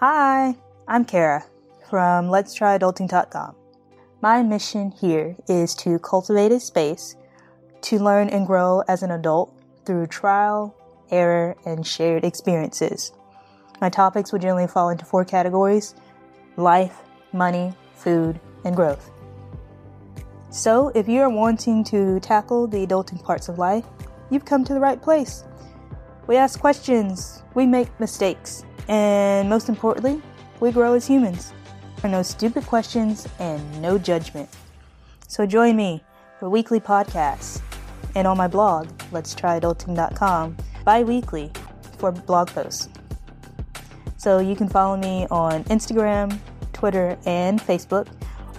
Hi, I'm Kara from Let's Try Adulting.com. My mission here is to cultivate a space to learn and grow as an adult through trial, error, and shared experiences. My topics would generally fall into four categories life, money, food, and growth. So, if you are wanting to tackle the adulting parts of life, you've come to the right place. We ask questions, we make mistakes, and most importantly, we grow as humans. There are no stupid questions and no judgment. So join me for weekly podcasts and on my blog, let's tryadulting.com, bi weekly for blog posts. So you can follow me on Instagram, Twitter, and Facebook.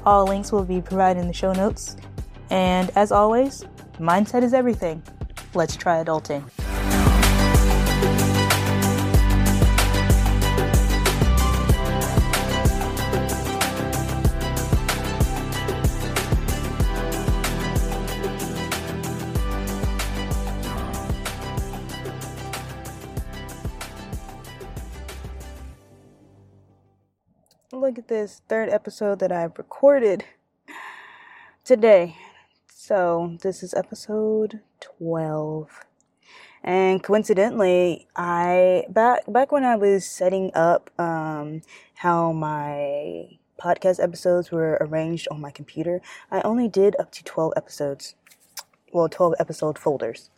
All links will be provided in the show notes. And as always, mindset is everything. Let's try adulting. This third episode that I've recorded today. So, this is episode 12. And coincidentally, I back back when I was setting up um, how my podcast episodes were arranged on my computer, I only did up to 12 episodes. Well, 12 episode folders.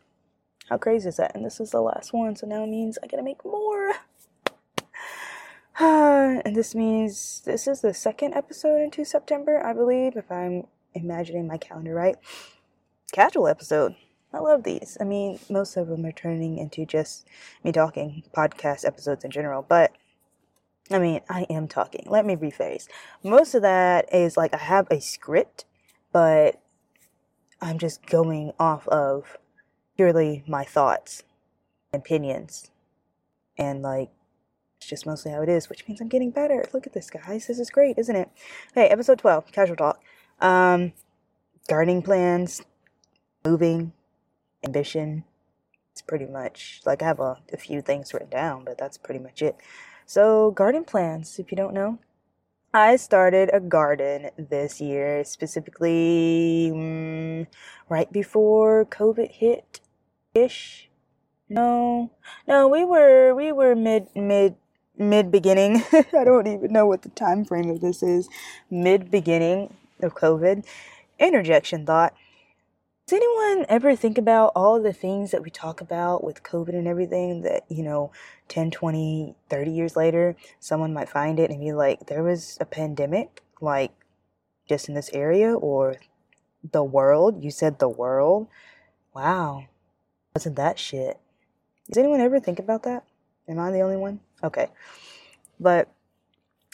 How crazy is that? And this is the last one, so now it means I gotta make more. and this means this is the second episode into September, I believe, if I'm imagining my calendar right. Casual episode. I love these. I mean, most of them are turning into just me talking podcast episodes in general, but I mean, I am talking. Let me rephrase. Most of that is like I have a script, but I'm just going off of purely my thoughts, opinions, and like it's just mostly how it is, which means I'm getting better. Look at this, guys. This is great, isn't it? Okay, episode 12, casual talk. Um, gardening plans, moving, ambition. It's pretty much like I have a, a few things written down, but that's pretty much it. So, garden plans, if you don't know, I started a garden this year, specifically mm, right before COVID hit ish. No, no, we were we were mid mid mid beginning. I don't even know what the time frame of this is. Mid beginning of COVID. Interjection thought. Does anyone ever think about all the things that we talk about with COVID and everything that, you know, 10, 20, 30 years later, someone might find it and be like, there was a pandemic, like, just in this area or the world? You said the world? Wow. Wasn't that shit? Does anyone ever think about that? Am I the only one? Okay. But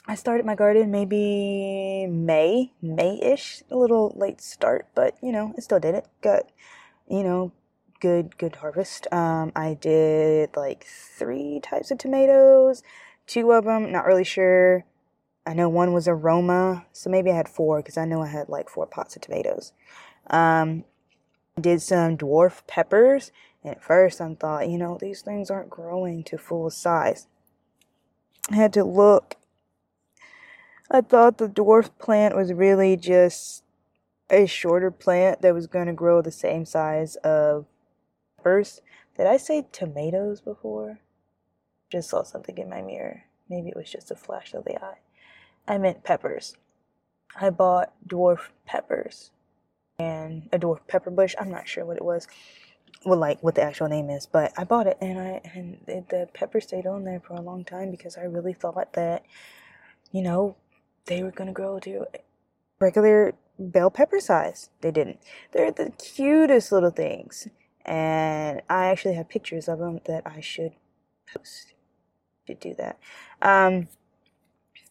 I started my garden maybe May, May ish, a little late start, but you know, I still did it. Got, you know, good, good harvest. Um, I did like three types of tomatoes, two of them, not really sure. I know one was a Roma, so maybe I had four because I know I had like four pots of tomatoes. Um, did some dwarf peppers, and at first I thought, you know, these things aren't growing to full size. Had to look. I thought the dwarf plant was really just a shorter plant that was going to grow the same size of first. Did I say tomatoes before? Just saw something in my mirror. Maybe it was just a flash of the eye. I meant peppers. I bought dwarf peppers and a dwarf pepper bush. I'm not sure what it was well, like what the actual name is, but I bought it and I and the pepper stayed on there for a long time because I really thought that, you know, they were gonna grow to regular bell pepper size. They didn't. They're the cutest little things, and I actually have pictures of them that I should post. To do that. Um,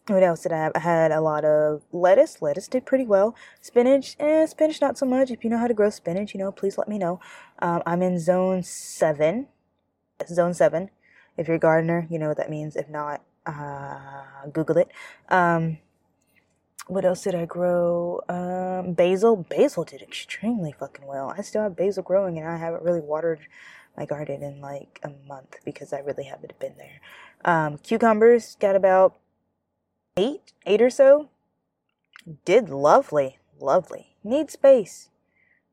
what else did I have? I had a lot of lettuce. Lettuce did pretty well. Spinach, eh, spinach not so much. If you know how to grow spinach, you know, please let me know. Um, I'm in zone seven. Zone seven. If you're a gardener, you know what that means. If not, uh, Google it. Um, what else did I grow? Um, basil. Basil did extremely fucking well. I still have basil growing, and I haven't really watered my garden in like a month because I really haven't been there. Um, cucumbers got about eight, eight or so. Did lovely, lovely. Need space.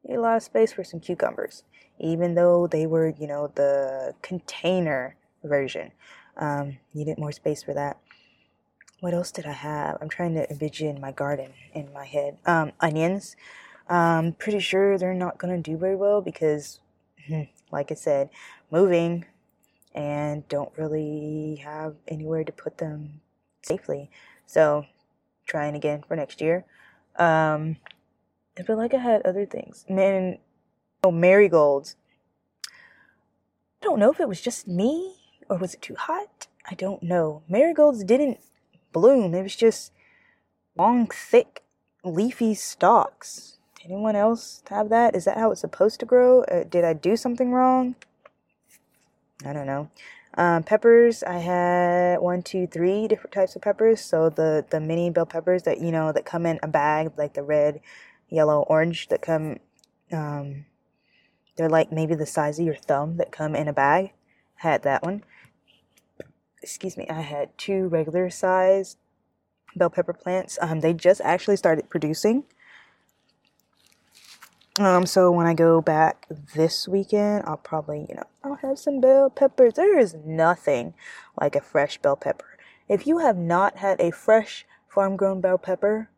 Need a lot of space for some cucumbers, even though they were, you know, the container version. Um, needed more space for that. What else did I have? I'm trying to envision my garden in my head. Um, onions. Um, pretty sure they're not gonna do very well because, like I said, moving and don't really have anywhere to put them safely. So, trying again for next year. Um, I feel like I had other things. Man, oh, marigolds. I don't know if it was just me or was it too hot. I don't know. Marigolds didn't bloom. It was just long, thick, leafy stalks. Anyone else have that? Is that how it's supposed to grow? Uh, did I do something wrong? I don't know. Um, peppers, I had one, two, three different types of peppers. So the the mini bell peppers that you know that come in a bag, like the red, yellow, orange that come. Um, they're like maybe the size of your thumb that come in a bag. Had that one. Excuse me. I had two regular size bell pepper plants. Um, they just actually started producing. Um, so when I go back this weekend, I'll probably, you know, I'll have some bell peppers. There is nothing like a fresh bell pepper. If you have not had a fresh farm grown bell pepper,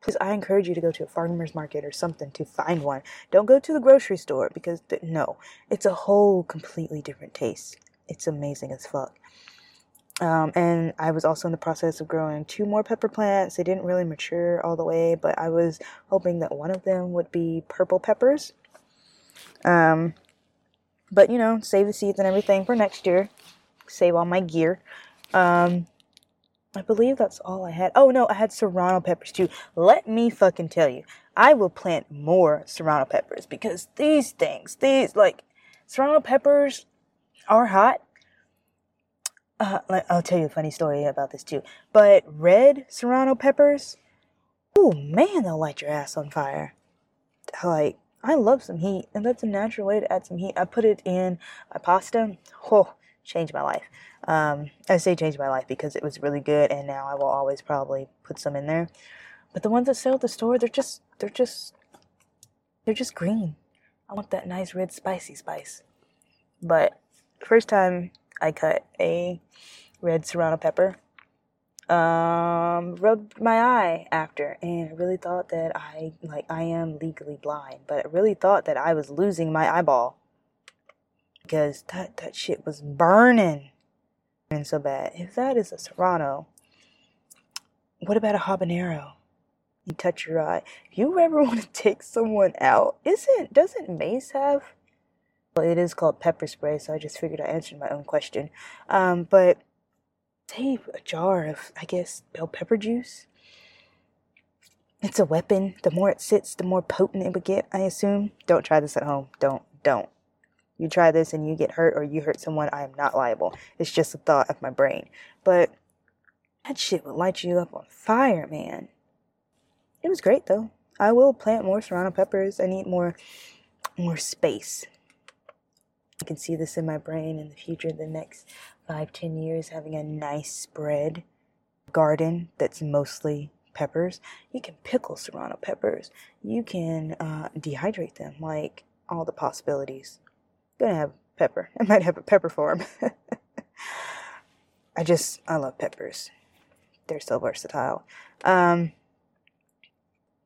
please, I encourage you to go to a farmer's market or something to find one. Don't go to the grocery store because, th- no, it's a whole completely different taste. It's amazing as fuck. Um, and I was also in the process of growing two more pepper plants. They didn't really mature all the way, but I was hoping that one of them would be purple peppers. Um, but you know, save the seeds and everything for next year. Save all my gear. Um, I believe that's all I had. Oh no, I had serrano peppers too. Let me fucking tell you, I will plant more serrano peppers because these things, these like serrano peppers are hot uh, I'll tell you a funny story about this too. But red serrano peppers, oh man, they'll light your ass on fire. Like, I love some heat, and that's a natural way to add some heat. I put it in my pasta. Oh, changed my life. Um, I say changed my life because it was really good, and now I will always probably put some in there. But the ones that sell at the store, they're just, they're just, they're just green. I want that nice red spicy spice. But first time I cut a red serrano pepper. Um, rubbed my eye after, and I really thought that I like I am legally blind, but I really thought that I was losing my eyeball because that that shit was burning and so bad. If that is a serrano, what about a habanero? You touch your eye. If you ever want to take someone out, isn't doesn't mace have it is called pepper spray, so I just figured I answered my own question. Um, but save a jar of, I guess, bell pepper juice. It's a weapon. The more it sits, the more potent it would get, I assume. Don't try this at home. Don't, don't. You try this and you get hurt or you hurt someone, I am not liable. It's just a thought of my brain. But that shit would light you up on fire, man. It was great though. I will plant more serrano peppers. I need more more space. Can see this in my brain in the future, the next five, ten years, having a nice spread garden that's mostly peppers. You can pickle serrano peppers. You can uh, dehydrate them, like all the possibilities. I'm gonna have pepper. I might have a pepper farm. I just, I love peppers. They're so versatile. Um,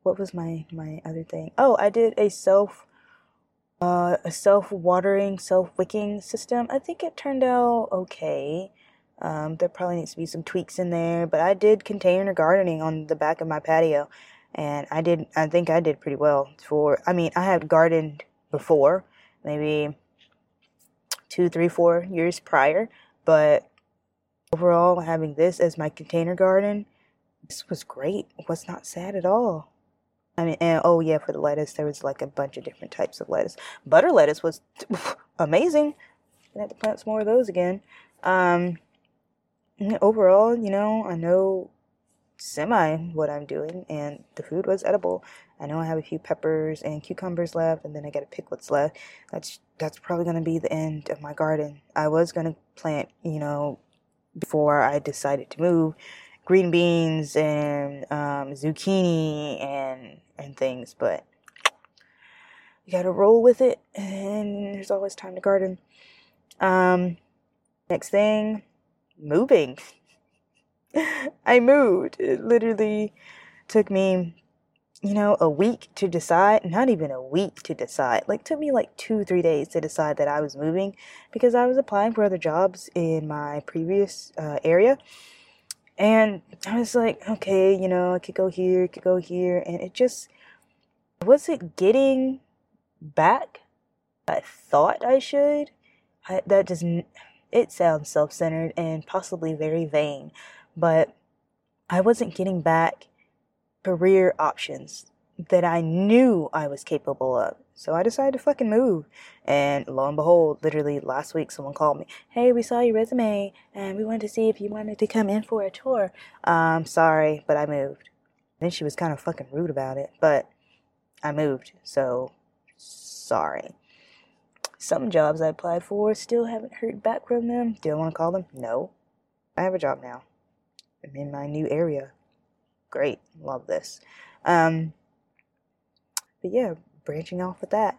what was my my other thing? Oh, I did a self uh, a self-watering, self-wicking system. I think it turned out okay. Um, there probably needs to be some tweaks in there, but I did container gardening on the back of my patio, and I did. I think I did pretty well. For I mean, I had gardened before, maybe two, three, four years prior, but overall, having this as my container garden, this was great. Was not sad at all. I mean, and oh yeah, for the lettuce, there was like a bunch of different types of lettuce. Butter lettuce was amazing. I have to plant some more of those again. Um, overall, you know, I know semi what I'm doing, and the food was edible. I know I have a few peppers and cucumbers left, and then I got to pick what's left. That's that's probably gonna be the end of my garden. I was gonna plant, you know, before I decided to move, green beans and um, zucchini and and things, but you gotta roll with it, and there's always time to garden. Um, next thing, moving. I moved. It literally took me, you know, a week to decide. Not even a week to decide. Like, took me like two, three days to decide that I was moving because I was applying for other jobs in my previous uh, area. And I was like, okay, you know, I could go here, could go here. And it just wasn't getting back. I thought I should. I, that doesn't, it sounds self centered and possibly very vain but I wasn't getting back career options that I knew I was capable of. So I decided to fucking move. And lo and behold, literally last week, someone called me. Hey, we saw your resume and we wanted to see if you wanted to come in for a tour. Um, sorry, but I moved. Then she was kind of fucking rude about it, but I moved. So sorry. Some jobs I applied for still haven't heard back from them. Do I want to call them? No. I have a job now. I'm in my new area. Great, love this. Um, but yeah, branching off with that.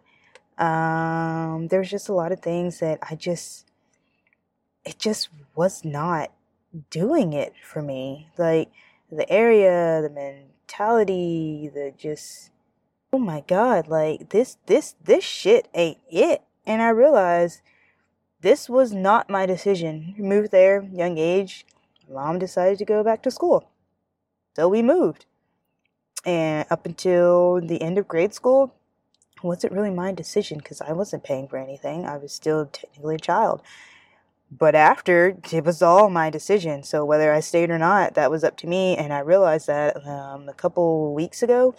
Um, there's just a lot of things that I just, it just was not doing it for me. Like the area, the mentality, the just, oh my god, like this, this, this shit ain't it. And I realized this was not my decision. Moved there, young age, mom decided to go back to school. So we moved. And up until the end of grade school, wasn't really my decision because I wasn't paying for anything. I was still technically a child. But after, it was all my decision. So whether I stayed or not, that was up to me. And I realized that um, a couple weeks ago,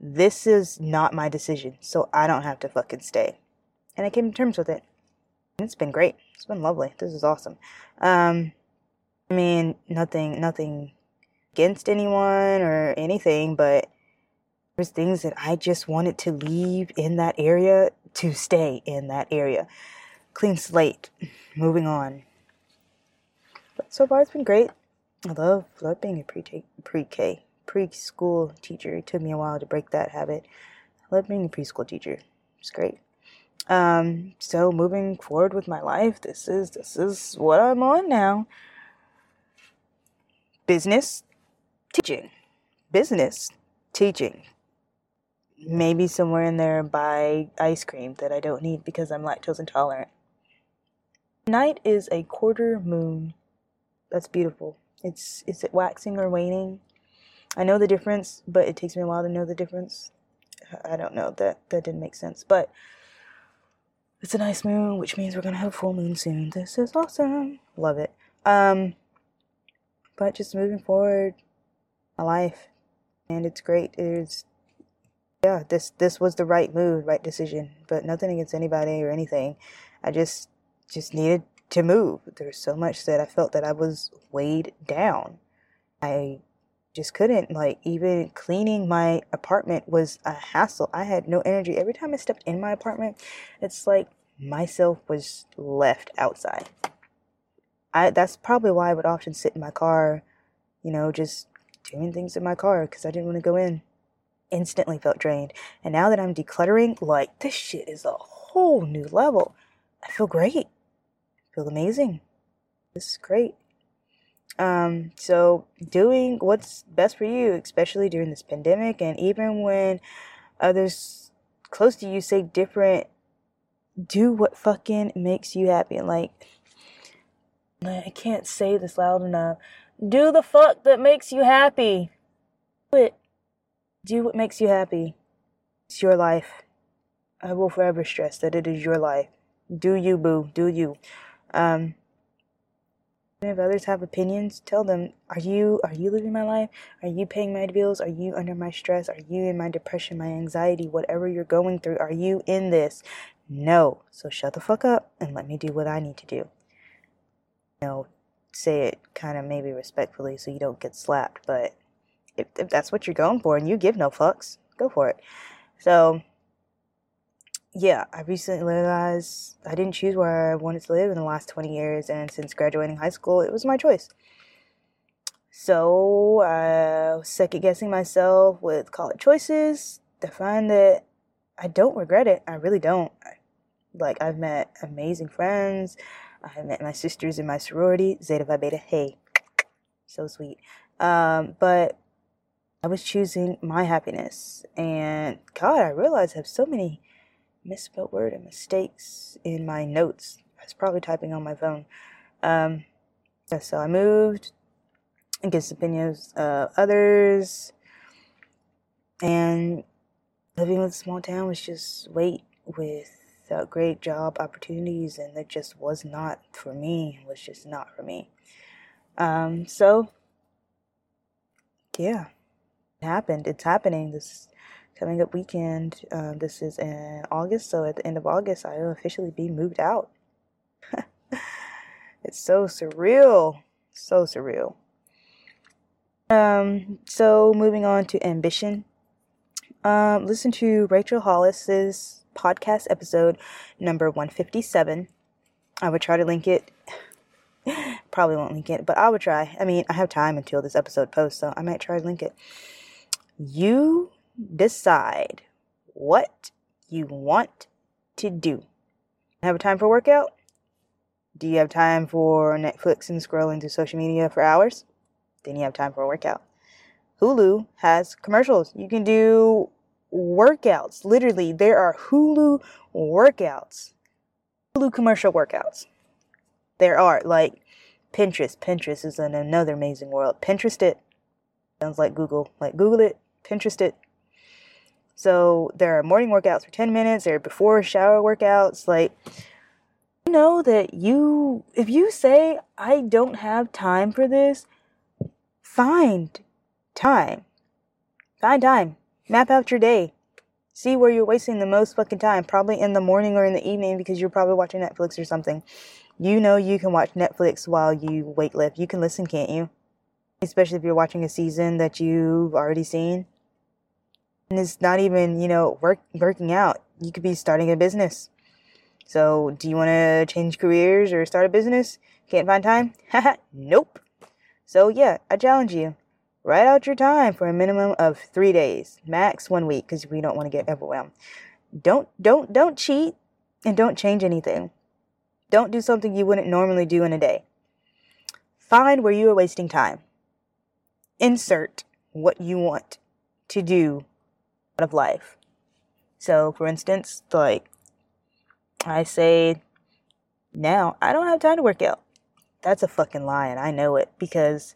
this is not my decision. So I don't have to fucking stay. And I came to terms with it. And it's been great. It's been lovely. This is awesome. Um, I mean, nothing, nothing against anyone or anything, but there's things that I just wanted to leave in that area to stay in that area. Clean slate, moving on. But so far, it's been great. I love love being a pre pre K preschool teacher. It took me a while to break that habit. I love being a preschool teacher. It's great. Um, so moving forward with my life, this is this is what I'm on now business, teaching, business, teaching. Maybe somewhere in there buy ice cream that I don't need because I'm lactose intolerant. Night is a quarter moon. That's beautiful. It's is it waxing or waning? I know the difference, but it takes me a while to know the difference. I don't know that that didn't make sense, but it's a nice moon, which means we're gonna have a full moon soon. This is awesome. Love it. Um, but just moving forward my life and it's great it's yeah this this was the right move right decision but nothing against anybody or anything. I just just needed to move. There's so much that i felt that i was weighed down. I just couldn't like even cleaning my apartment was a hassle. I had no energy. Every time i stepped in my apartment it's like myself was left outside. I that's probably why I would often sit in my car, you know, just doing things in my car because I didn't want to go in. Instantly felt drained. And now that I'm decluttering, like this shit is a whole new level. I feel great. I feel amazing. This is great. Um, so doing what's best for you, especially during this pandemic and even when others close to you say different, do what fucking makes you happy. And like I can't say this loud enough. Do the fuck that makes you happy. Do it. Do what makes you happy. It's your life. I will forever stress that it is your life. Do you, boo. Do you. Um, if others have opinions, tell them, are you are you living my life? Are you paying my bills? Are you under my stress? Are you in my depression, my anxiety, whatever you're going through? Are you in this? No. So shut the fuck up and let me do what I need to do you know, say it kind of maybe respectfully so you don't get slapped. But if, if that's what you're going for and you give no fucks, go for it. So, yeah, I recently realized I didn't choose where I wanted to live in the last 20 years, and since graduating high school, it was my choice. So I was second guessing myself with college choices to find that I don't regret it. I really don't. Like I've met amazing friends. I met my sisters in my sorority, Zeta Phi Beta. Hey, so sweet. Um, but I was choosing my happiness, and God, I realized I have so many misspelled word and mistakes in my notes. I was probably typing on my phone. Um, so I moved against opinions of others, and living in a small town was just weight without great job opportunities, and that just was not for me. It was just not for me. Um, so yeah, happened. It's happening. This coming up weekend. Uh, this is in August, so at the end of August, I will officially be moved out. it's so surreal, so surreal. Um, so moving on to ambition. Um, listen to Rachel Hollis's podcast episode number 157. I would try to link it. Probably won't link it, but I would try. I mean, I have time until this episode posts, so I might try to link it. You decide what you want to do. Have a time for workout? Do you have time for Netflix and scrolling through social media for hours? Then you have time for a workout. Hulu has commercials. You can do workouts. Literally, there are Hulu workouts. Hulu commercial workouts. There are like Pinterest. Pinterest is in another amazing world. Pinterest it. Sounds like Google. Like Google it, Pinterest it, so there are morning workouts for 10 minutes, there are before shower workouts. Like, you know that you, if you say, I don't have time for this, find time. Find time. Map out your day. See where you're wasting the most fucking time. Probably in the morning or in the evening because you're probably watching Netflix or something. You know you can watch Netflix while you weightlift. You can listen, can't you? Especially if you're watching a season that you've already seen and it's not even you know work working out. You could be starting a business. So do you want to change careers or start a business? Can't find time? Nope. So yeah i challenge you. Write out your time for a minimum of three days max one week because we don't want to get overwhelmed. Don't don't don't cheat and don't change anything. Don't do something you wouldn't normally do in a day. Find where you are wasting time. Insert what you want to do of life. So, for instance, like I say now, I don't have time to work out. That's a fucking lie, and I know it because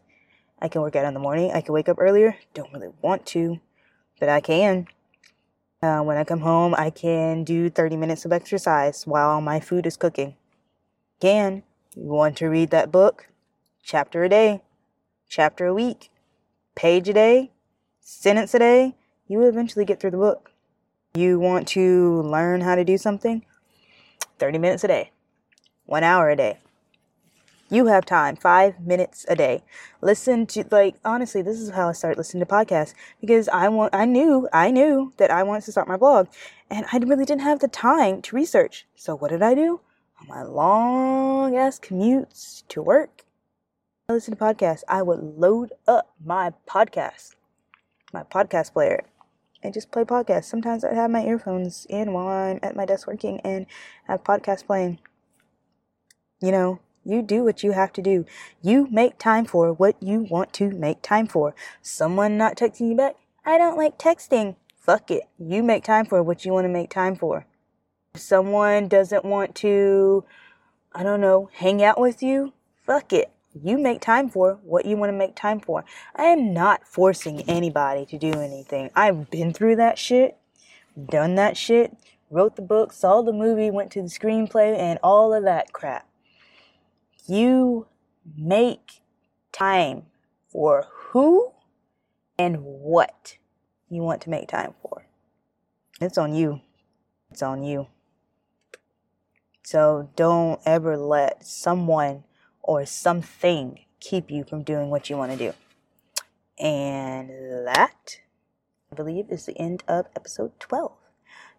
I can work out in the morning. I can wake up earlier. Don't really want to, but I can. Uh, when I come home, I can do 30 minutes of exercise while my food is cooking. Can. You want to read that book? Chapter a day, chapter a week, page a day, sentence a day, you will eventually get through the book. You want to learn how to do something? 30 minutes a day, one hour a day. You have time, five minutes a day. Listen to, like, honestly, this is how I started listening to podcasts because I want, I knew, I knew that I wanted to start my blog and I really didn't have the time to research. So what did I do? On my long ass commutes to work, I listened to podcasts. I would load up my podcast, my podcast player, and just play podcasts. Sometimes I have my earphones in while I'm at my desk working and have podcasts playing. You know, you do what you have to do. You make time for what you want to make time for. Someone not texting you back, I don't like texting. Fuck it. You make time for what you want to make time for. If someone doesn't want to, I don't know, hang out with you, fuck it you make time for what you want to make time for. I am not forcing anybody to do anything. I've been through that shit, done that shit, wrote the book, saw the movie, went to the screenplay, and all of that crap. You make time for who and what you want to make time for. It's on you. It's on you. So don't ever let someone or something keep you from doing what you want to do. And that, I believe, is the end of episode 12.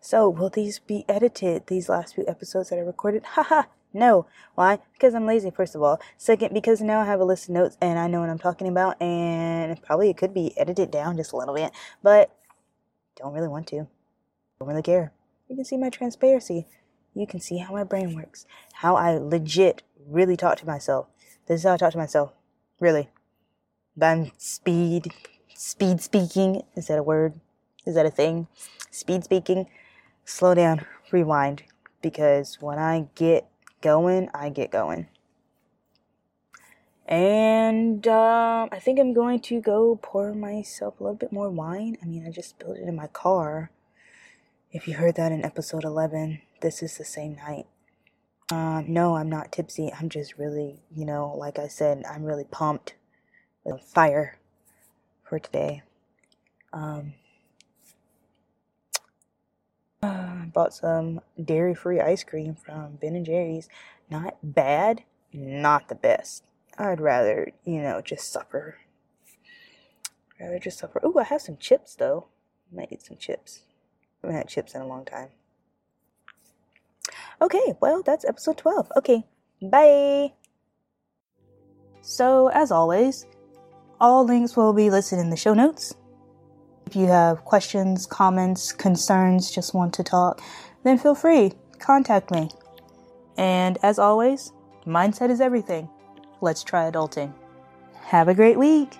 So, will these be edited, these last few episodes that I recorded? Haha, No. Why? Because I'm lazy, first of all. Second, because now I have a list of notes and I know what I'm talking about, and probably it could be edited down just a little bit, but don't really want to. Don't really care. You can see my transparency. You can see how my brain works. How I legit really talk to myself. This is how I talk to myself. Really. But I'm speed, speed speaking. Is that a word? Is that a thing? Speed speaking. Slow down. Rewind. Because when I get going, I get going. And um, I think I'm going to go pour myself a little bit more wine. I mean, I just spilled it in my car. If you heard that in episode 11, this is the same night. Um, no, I'm not tipsy. I'm just really, you know, like I said, I'm really pumped with fire for today. Um, uh, bought some dairy free ice cream from Ben and Jerry's. Not bad, not the best. I'd rather, you know, just suffer. rather just suffer. Ooh, I have some chips though. Might eat some chips. I haven't had chips in a long time. Okay, well, that's episode 12. Okay, bye. So, as always, all links will be listed in the show notes. If you have questions, comments, concerns, just want to talk, then feel free, contact me. And as always, mindset is everything. Let's try adulting. Have a great week.